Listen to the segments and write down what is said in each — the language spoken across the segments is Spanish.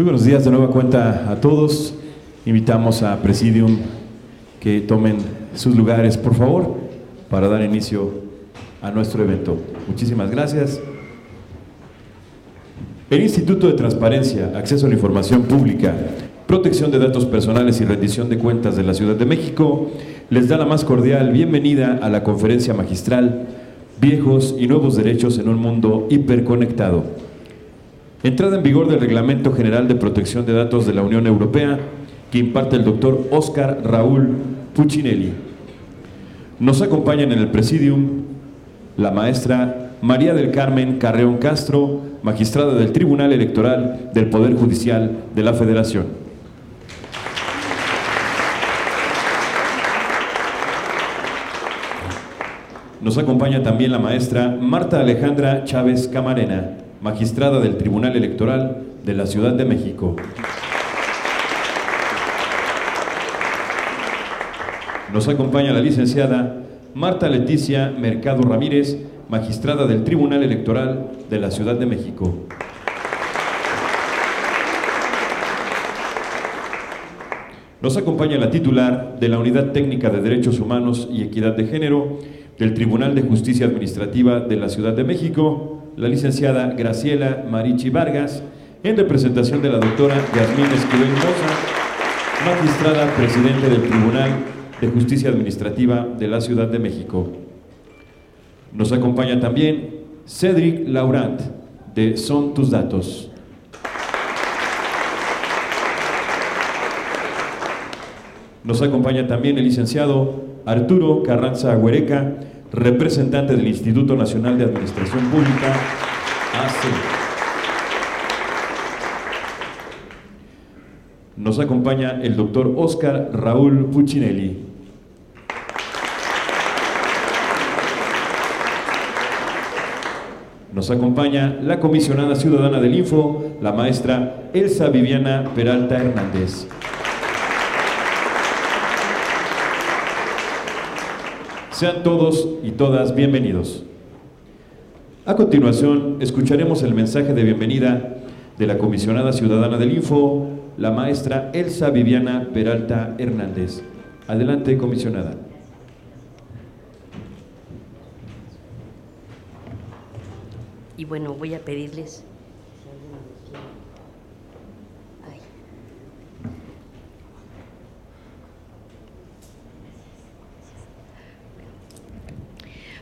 Muy buenos días de nueva cuenta a todos. Invitamos a Presidium que tomen sus lugares, por favor, para dar inicio a nuestro evento. Muchísimas gracias. El Instituto de Transparencia, Acceso a la Información Pública, Protección de Datos Personales y Rendición de Cuentas de la Ciudad de México les da la más cordial bienvenida a la conferencia magistral Viejos y Nuevos Derechos en un Mundo Hiperconectado. Entrada en vigor del Reglamento General de Protección de Datos de la Unión Europea que imparte el doctor Oscar Raúl Puccinelli. Nos acompañan en el presidium la maestra María del Carmen Carreón Castro, magistrada del Tribunal Electoral del Poder Judicial de la Federación. Nos acompaña también la maestra Marta Alejandra Chávez Camarena, magistrada del Tribunal Electoral de la Ciudad de México. Nos acompaña la licenciada Marta Leticia Mercado Ramírez, magistrada del Tribunal Electoral de la Ciudad de México. Nos acompaña la titular de la Unidad Técnica de Derechos Humanos y Equidad de Género del Tribunal de Justicia Administrativa de la Ciudad de México, la licenciada Graciela Marichi Vargas, en representación de la doctora Yasmín Esquivel Moza, magistrada presidente del Tribunal de Justicia Administrativa de la Ciudad de México. Nos acompaña también Cedric Laurent, de Son Tus Datos. Nos acompaña también el licenciado Arturo Carranza Huereca, representante del Instituto Nacional de Administración Pública, AC. Nos acompaña el doctor Oscar Raúl Puccinelli. Nos acompaña la comisionada ciudadana del Info, la maestra Elsa Viviana Peralta Hernández. Sean todos y todas bienvenidos. A continuación, escucharemos el mensaje de bienvenida de la comisionada ciudadana del Info, la maestra Elsa Viviana Peralta Hernández. Adelante, comisionada. Y bueno, voy a pedirles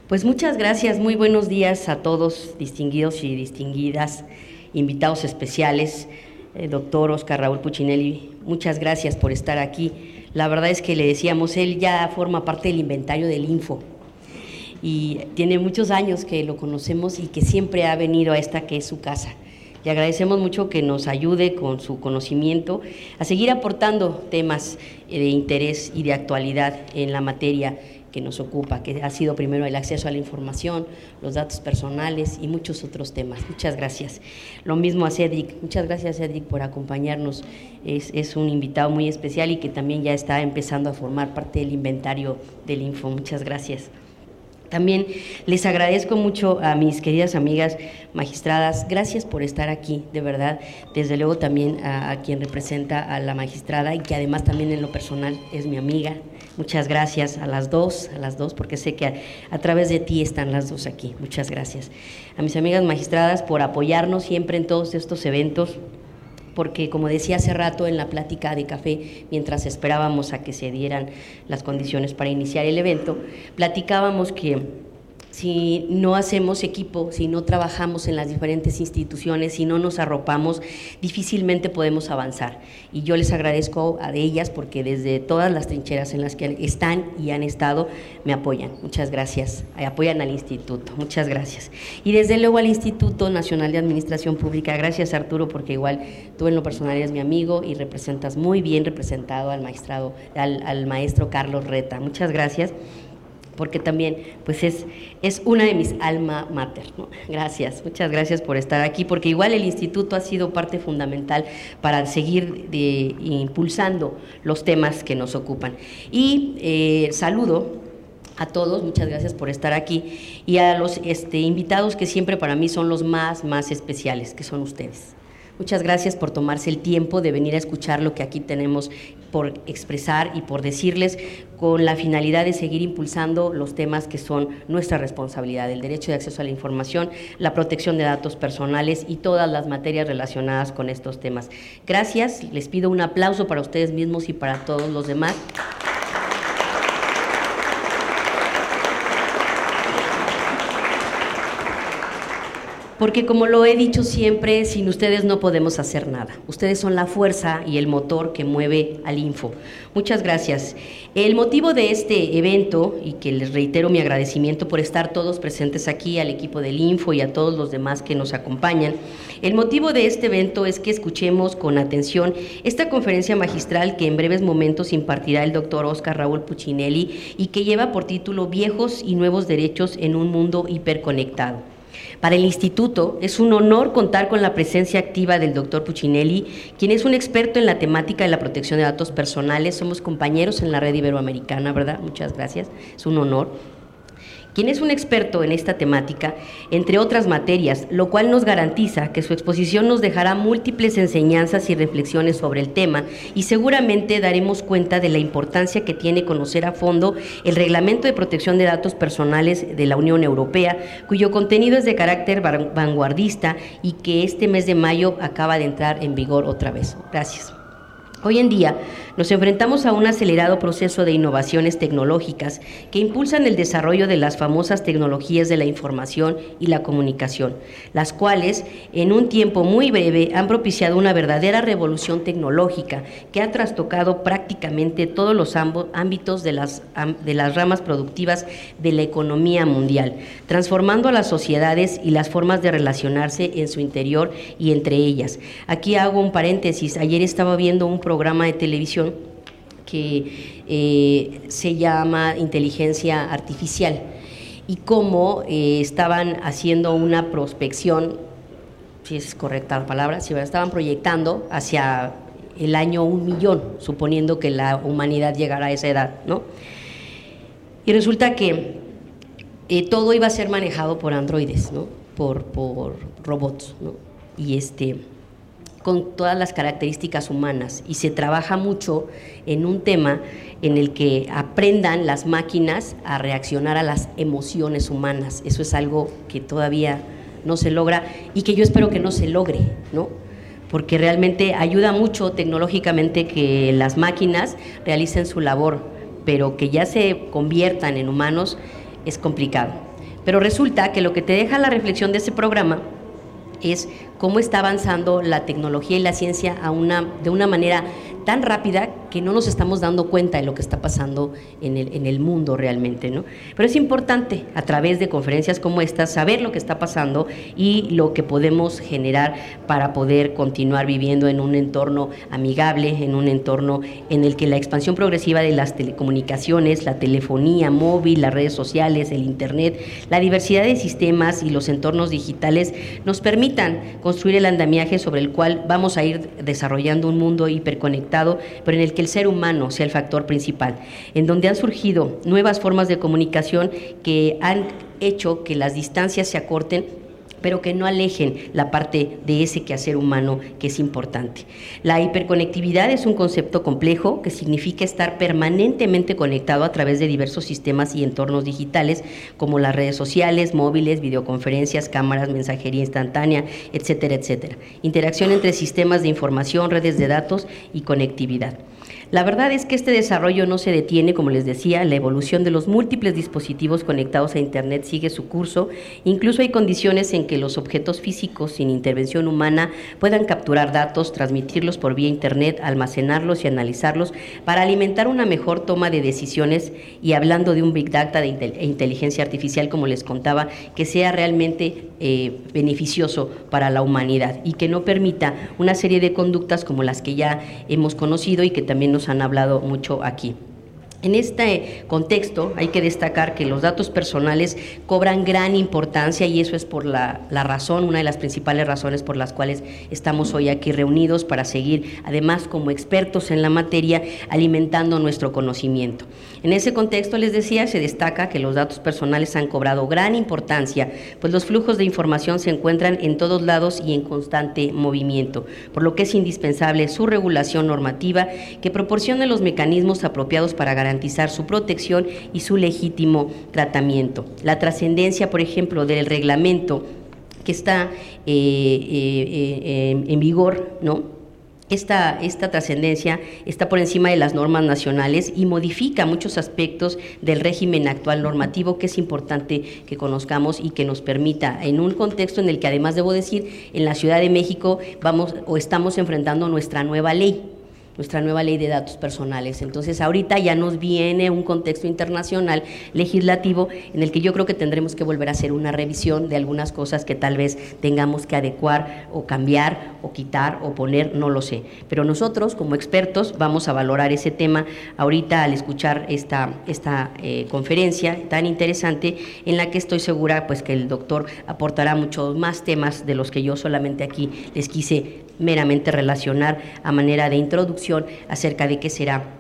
Pues muchas gracias, muy buenos días a todos, distinguidos y distinguidas, invitados especiales, eh, doctor Oscar Raúl Puccinelli, muchas gracias por estar aquí. La verdad es que le decíamos, él ya forma parte del inventario del Info y tiene muchos años que lo conocemos y que siempre ha venido a esta que es su casa. Le agradecemos mucho que nos ayude con su conocimiento a seguir aportando temas de interés y de actualidad en la materia que nos ocupa, que ha sido primero el acceso a la información, los datos personales y muchos otros temas. Muchas gracias. Lo mismo a Cedric. Muchas gracias, Cedric, por acompañarnos. Es, es un invitado muy especial y que también ya está empezando a formar parte del inventario del Info. Muchas gracias. También les agradezco mucho a mis queridas amigas magistradas, gracias por estar aquí, de verdad. Desde luego también a, quien representa a la magistrada y que además también en lo personal es mi amiga. Muchas gracias a las dos, a las dos, porque sé que a, a través de ti están las dos aquí. Muchas gracias. A mis amigas magistradas por apoyarnos siempre en todos estos eventos porque como decía hace rato en la plática de café, mientras esperábamos a que se dieran las condiciones para iniciar el evento, platicábamos que si no hacemos equipo, si no trabajamos en las diferentes instituciones, si no nos arropamos, difícilmente podemos avanzar. Y yo les agradezco a ellas porque desde todas las trincheras en las que están y han estado, me apoyan. Muchas gracias. Apoyan al instituto. Muchas gracias. Y desde luego al Instituto Nacional de Administración Pública. Gracias Arturo porque igual tú en lo personal eres mi amigo y representas muy bien representado al maestrado, al, al maestro Carlos Reta. Muchas gracias porque también pues es, es una de mis alma mater. Gracias, muchas gracias por estar aquí, porque igual el instituto ha sido parte fundamental para seguir de, impulsando los temas que nos ocupan. Y eh, saludo a todos, muchas gracias por estar aquí, y a los este, invitados que siempre para mí son los más, más especiales, que son ustedes. Muchas gracias por tomarse el tiempo de venir a escuchar lo que aquí tenemos por expresar y por decirles con la finalidad de seguir impulsando los temas que son nuestra responsabilidad, el derecho de acceso a la información, la protección de datos personales y todas las materias relacionadas con estos temas. Gracias, les pido un aplauso para ustedes mismos y para todos los demás. Porque como lo he dicho siempre, sin ustedes no podemos hacer nada. Ustedes son la fuerza y el motor que mueve al Info. Muchas gracias. El motivo de este evento, y que les reitero mi agradecimiento por estar todos presentes aquí, al equipo del Info y a todos los demás que nos acompañan, el motivo de este evento es que escuchemos con atención esta conferencia magistral que en breves momentos impartirá el doctor Oscar Raúl Puccinelli y que lleva por título Viejos y Nuevos Derechos en un Mundo Hiperconectado. Para el instituto es un honor contar con la presencia activa del doctor Puccinelli, quien es un experto en la temática de la protección de datos personales. Somos compañeros en la red iberoamericana, ¿verdad? Muchas gracias. Es un honor quien es un experto en esta temática, entre otras materias, lo cual nos garantiza que su exposición nos dejará múltiples enseñanzas y reflexiones sobre el tema y seguramente daremos cuenta de la importancia que tiene conocer a fondo el Reglamento de Protección de Datos Personales de la Unión Europea, cuyo contenido es de carácter vanguardista y que este mes de mayo acaba de entrar en vigor otra vez. Gracias. Hoy en día nos enfrentamos a un acelerado proceso de innovaciones tecnológicas que impulsan el desarrollo de las famosas tecnologías de la información y la comunicación, las cuales en un tiempo muy breve han propiciado una verdadera revolución tecnológica que ha trastocado prácticamente todos los ámbitos de las, ramas productivas de la economía mundial, transformando a las sociedades y las formas de relacionarse en su interior y entre ellas. Aquí hago un paréntesis, ayer estaba viendo un programa de televisión que eh, se llama Inteligencia Artificial y cómo eh, estaban haciendo una prospección, si es correcta la palabra, si estaban proyectando hacia el año un millón, suponiendo que la humanidad llegara a esa edad, ¿no? Y resulta que eh, todo iba a ser manejado por androides, ¿no? Por, por robots. Y este con todas las características humanas y se trabaja mucho en un tema en el que aprendan las máquinas a reaccionar a las emociones humanas. Eso es algo que todavía no se logra y que yo espero que no se logre, ¿no? Porque realmente ayuda mucho tecnológicamente que las máquinas realicen su labor, pero que ya se conviertan en humanos es complicado. Pero resulta que lo que te deja la reflexión de ese programa es cómo está avanzando la tecnología y la ciencia a una, de una manera tan rápida que no nos estamos dando cuenta de lo que está pasando en el, en el mundo realmente. ¿no? Pero es importante a través de conferencias como estas saber lo que está pasando y lo que podemos generar para poder continuar viviendo en un entorno amigable, en un entorno en el que la expansión progresiva de las telecomunicaciones, la telefonía móvil, las redes sociales, el Internet, la diversidad de sistemas y los entornos digitales nos permitan construir el andamiaje sobre el cual vamos a ir desarrollando un mundo hiperconectado pero en el que el ser humano sea el factor principal, en donde han surgido nuevas formas de comunicación que han hecho que las distancias se acorten pero que no alejen la parte de ese quehacer humano que es importante. La hiperconectividad es un concepto complejo que significa estar permanentemente conectado a través de diversos sistemas y entornos digitales como las redes sociales, móviles, videoconferencias, cámaras, mensajería instantánea, etcétera, etcétera. Interacción entre sistemas de información, redes de datos y conectividad. La verdad es que este desarrollo no se detiene, como les decía, la evolución de los múltiples dispositivos conectados a Internet sigue su curso, incluso hay condiciones en que los objetos físicos sin intervención humana puedan capturar datos, transmitirlos por vía Internet, almacenarlos y analizarlos para alimentar una mejor toma de decisiones. Y hablando de un Big Data de inteligencia artificial, como les contaba, que sea realmente eh, beneficioso para la humanidad y que no permita una serie de conductas como las que ya hemos conocido y que también nos han hablado mucho aquí. En este contexto hay que destacar que los datos personales cobran gran importancia y eso es por la, razón, una de las principales razones por las cuales estamos hoy aquí reunidos para seguir, además como expertos en la materia, alimentando nuestro conocimiento. En ese contexto, les decía, se destaca que los datos personales han cobrado gran importancia, pues los flujos de información se encuentran en todos lados y en constante movimiento, por lo que es indispensable su regulación normativa que proporcione los mecanismos apropiados para garantizar garantizar su protección y su legítimo tratamiento. La trascendencia, por ejemplo, del reglamento que está eh, eh, eh, en vigor, ¿no? Esta, esta, trascendencia está por encima de las normas nacionales y modifica muchos aspectos del régimen actual normativo que es importante que conozcamos y que nos permita, en un contexto en el que además debo decir, en la Ciudad de México vamos o estamos enfrentando nuestra nueva ley nuestra nueva ley de datos personales. Entonces, ahorita ya nos viene un contexto internacional legislativo en el que yo creo que tendremos que volver a hacer una revisión de algunas cosas que tal vez tengamos que adecuar o cambiar o quitar o poner, no lo sé. Pero nosotros, como expertos, vamos a valorar ese tema ahorita al escuchar esta, esta eh, conferencia tan interesante en la que estoy segura pues que el doctor aportará muchos más temas de los que yo solamente aquí les quise meramente relacionar a manera de introducción acerca de qué será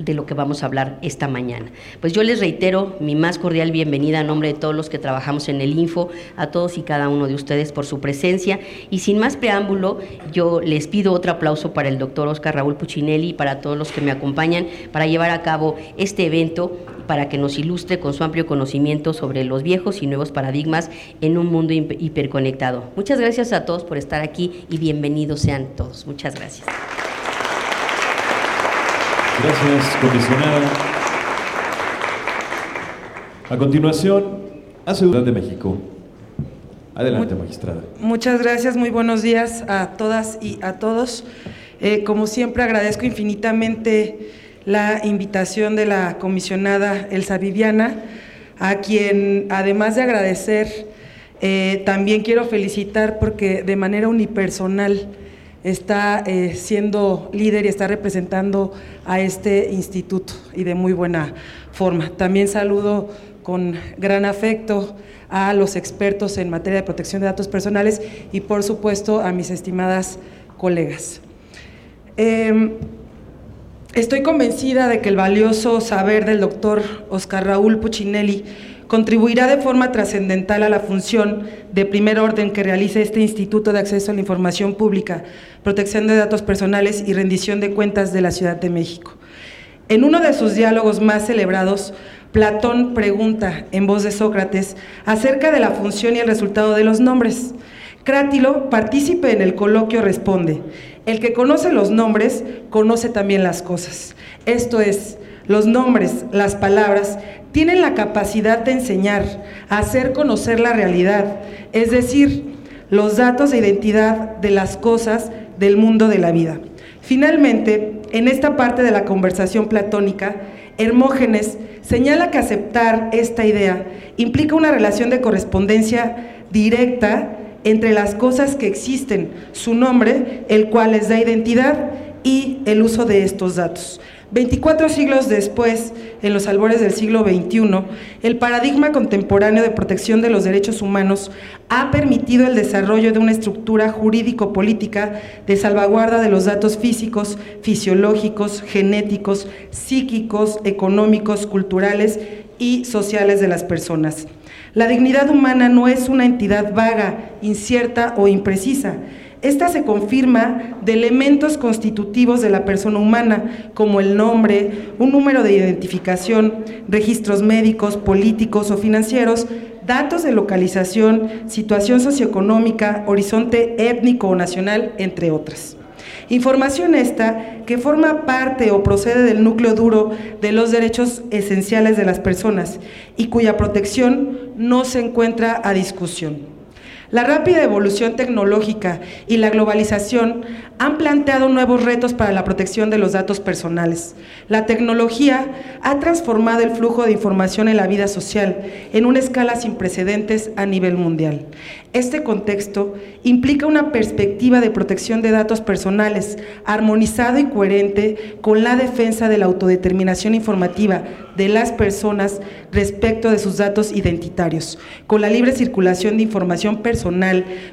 de lo que vamos a hablar esta mañana. Pues yo les reitero mi más cordial bienvenida a nombre de todos los que trabajamos en el Info, a todos y cada uno de ustedes por su presencia. Y sin más preámbulo, yo les pido otro aplauso para el doctor Oscar Raúl Puccinelli y para todos los que me acompañan para llevar a cabo este evento para que nos ilustre con su amplio conocimiento sobre los viejos y nuevos paradigmas en un mundo hiperconectado. Muchas gracias a todos por estar aquí y bienvenidos sean todos. Muchas gracias. Gracias, comisionada. A continuación, a Ciudad de México. Adelante, magistrada. Muchas gracias, muy buenos días a todas y a todos. Eh, como siempre, agradezco infinitamente la invitación de la comisionada Elsa Viviana, a quien, además de agradecer, eh, también quiero felicitar porque de manera unipersonal está eh, siendo líder y está representando a este instituto y de muy buena forma. También saludo con gran afecto a los expertos en materia de protección de datos personales y por supuesto a mis estimadas colegas. Em, Estoy convencida de que el valioso saber del doctor Oscar Raúl Puccinelli contribuirá de forma trascendental a la función de primer orden que realiza este Instituto de Acceso a la Información Pública, Protección de Datos Personales y Rendición de Cuentas de la Ciudad de México. En uno de sus diálogos más celebrados, Platón pregunta en voz de Sócrates acerca de la función y el resultado de los nombres. Crátilo, partícipe en el coloquio, responde, el que conoce los nombres, conoce también las cosas. Esto es, los nombres, las palabras, tienen la capacidad de enseñar, hacer conocer la realidad, es decir, los datos de identidad de las cosas del mundo de la vida. Finalmente, en esta parte de la conversación platónica, Hermógenes señala que aceptar esta idea implica una relación de correspondencia directa entre las cosas que existen, su nombre, el cual les da identidad y el uso de estos datos. 24 siglos después, en los albores del siglo XXI, el paradigma contemporáneo de protección de los derechos humanos ha permitido el desarrollo de una estructura jurídico-política de salvaguarda de los datos físicos, fisiológicos, genéticos, psíquicos, económicos, culturales y sociales de las personas. La dignidad humana no es una entidad vaga, incierta o imprecisa. Esta se confirma de elementos constitutivos de la persona humana, como el nombre, un número de identificación, registros médicos, políticos o financieros, datos de localización, situación socioeconómica, horizonte étnico o nacional, entre otras. Información esta que forma parte o procede del núcleo duro de los derechos esenciales de las personas y cuya protección no se encuentra a discusión. La rápida evolución tecnológica y la globalización han planteado nuevos retos para la protección de los datos personales. La tecnología ha transformado el flujo de información en la vida social en una escala sin precedentes a nivel mundial. Este contexto implica una perspectiva de protección de datos personales armonizado y coherente con la defensa de la autodeterminación informativa de las personas respecto de sus datos identitarios, con la libre circulación de información personal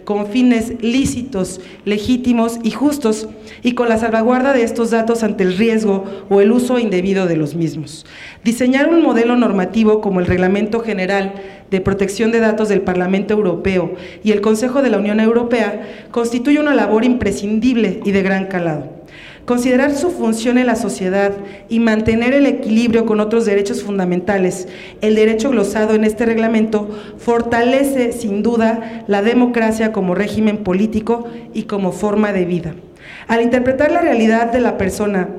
con fines lícitos, legítimos y justos, y con la salvaguarda de estos datos ante el riesgo o el uso indebido de los mismos. Diseñar un modelo normativo como el Reglamento General de Protección de Datos del Parlamento Europeo y el Consejo de la Unión Europea constituye una labor imprescindible y de gran calado. Considerar su función en la sociedad y mantener el equilibrio con otros derechos fundamentales, el derecho glosado en este reglamento, fortalece sin duda la democracia como régimen político y como forma de vida. Al interpretar la realidad de la persona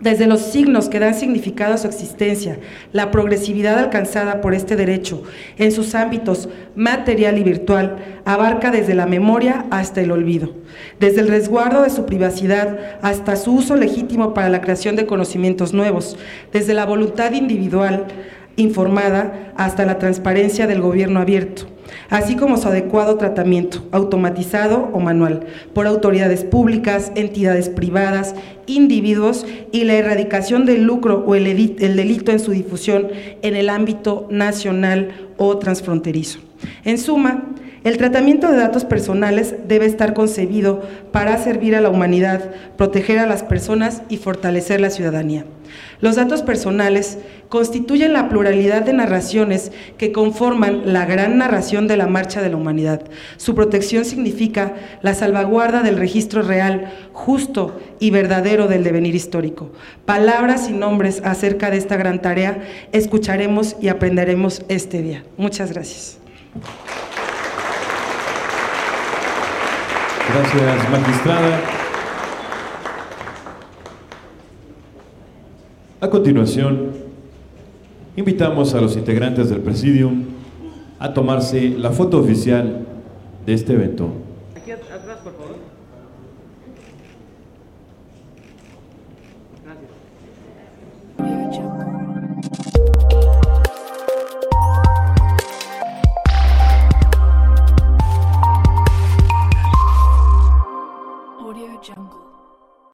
desde los signos que dan significado a su existencia, la progresividad alcanzada por este derecho en sus ámbitos material y virtual abarca desde la memoria hasta el olvido, desde el resguardo de su privacidad hasta su uso legítimo para la creación de conocimientos nuevos, desde la voluntad individual informada hasta la transparencia del gobierno abierto así como su adecuado tratamiento, automatizado o manual, por autoridades públicas, entidades privadas, individuos y la erradicación del lucro o el, delito en su difusión en el ámbito nacional o transfronterizo. En suma, el tratamiento de datos personales debe estar concebido para servir a la humanidad, proteger a las personas y fortalecer la ciudadanía. Los datos personales constituyen la pluralidad de narraciones que conforman la gran narración de la marcha de la humanidad. Su protección significa la salvaguarda del registro real, justo y verdadero del devenir histórico. Palabras y nombres acerca de esta gran tarea escucharemos y aprenderemos este día. Muchas gracias. Gracias, magistrada. A continuación, invitamos a los integrantes del Presidium a tomarse la foto oficial de este evento.